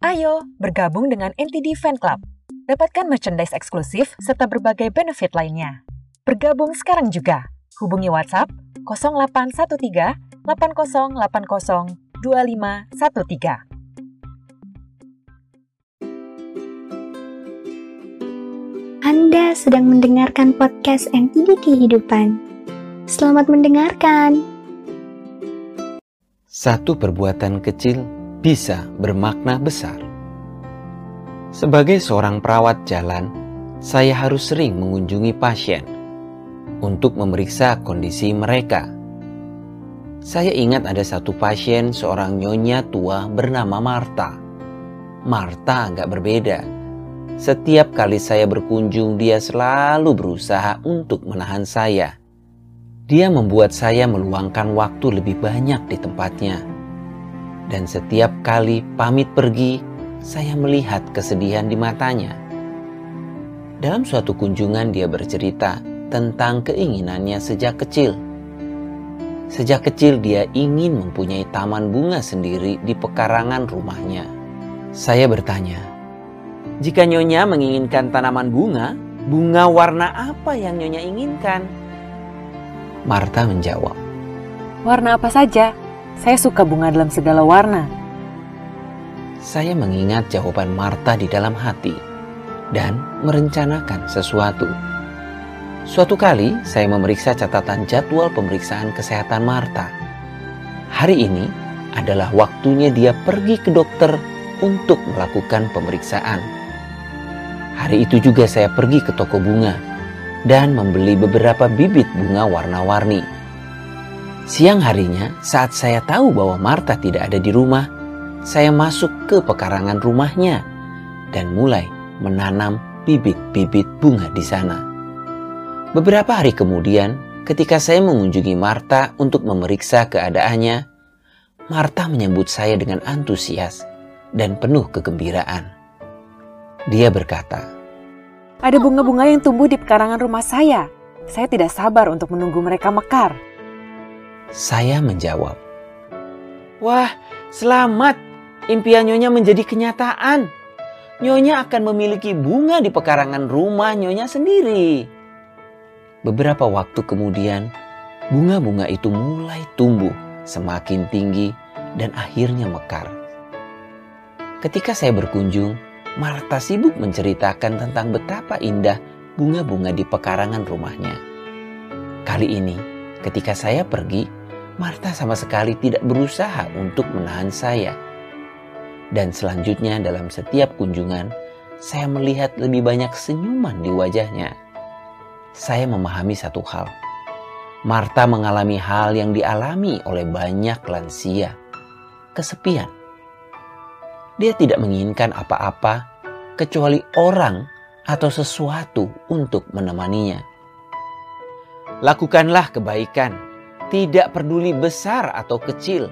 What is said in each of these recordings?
Ayo bergabung dengan NTD Fan Club. Dapatkan merchandise eksklusif serta berbagai benefit lainnya. Bergabung sekarang juga. Hubungi WhatsApp 0813 8080 2513. Anda sedang mendengarkan podcast NTD Kehidupan. Selamat mendengarkan. Satu perbuatan kecil bisa bermakna besar. Sebagai seorang perawat jalan, saya harus sering mengunjungi pasien untuk memeriksa kondisi mereka. Saya ingat ada satu pasien seorang nyonya tua bernama Marta. Marta agak berbeda. Setiap kali saya berkunjung, dia selalu berusaha untuk menahan saya. Dia membuat saya meluangkan waktu lebih banyak di tempatnya dan setiap kali pamit pergi, saya melihat kesedihan di matanya. Dalam suatu kunjungan, dia bercerita tentang keinginannya sejak kecil. Sejak kecil, dia ingin mempunyai taman bunga sendiri di pekarangan rumahnya. Saya bertanya, "Jika Nyonya menginginkan tanaman bunga, bunga warna apa yang Nyonya inginkan?" Marta menjawab, "Warna apa saja?" Saya suka bunga dalam segala warna. Saya mengingat jawaban Marta di dalam hati dan merencanakan sesuatu. Suatu kali saya memeriksa catatan jadwal pemeriksaan kesehatan Marta. Hari ini adalah waktunya dia pergi ke dokter untuk melakukan pemeriksaan. Hari itu juga saya pergi ke toko bunga dan membeli beberapa bibit bunga warna-warni. Siang harinya, saat saya tahu bahwa Marta tidak ada di rumah, saya masuk ke pekarangan rumahnya dan mulai menanam bibit-bibit bunga di sana. Beberapa hari kemudian, ketika saya mengunjungi Marta untuk memeriksa keadaannya, Marta menyambut saya dengan antusias dan penuh kegembiraan. Dia berkata, "Ada bunga-bunga yang tumbuh di pekarangan rumah saya. Saya tidak sabar untuk menunggu mereka mekar." Saya menjawab, Wah, selamat. Impian Nyonya menjadi kenyataan. Nyonya akan memiliki bunga di pekarangan rumah Nyonya sendiri. Beberapa waktu kemudian, bunga-bunga itu mulai tumbuh semakin tinggi dan akhirnya mekar. Ketika saya berkunjung, Marta sibuk menceritakan tentang betapa indah bunga-bunga di pekarangan rumahnya. Kali ini, ketika saya pergi, Marta sama sekali tidak berusaha untuk menahan saya. Dan selanjutnya dalam setiap kunjungan, saya melihat lebih banyak senyuman di wajahnya. Saya memahami satu hal. Marta mengalami hal yang dialami oleh banyak lansia. Kesepian. Dia tidak menginginkan apa-apa kecuali orang atau sesuatu untuk menemaninya. Lakukanlah kebaikan tidak peduli besar atau kecil.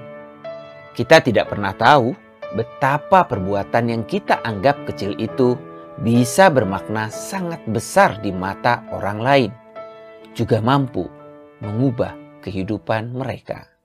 Kita tidak pernah tahu betapa perbuatan yang kita anggap kecil itu bisa bermakna sangat besar di mata orang lain, juga mampu mengubah kehidupan mereka.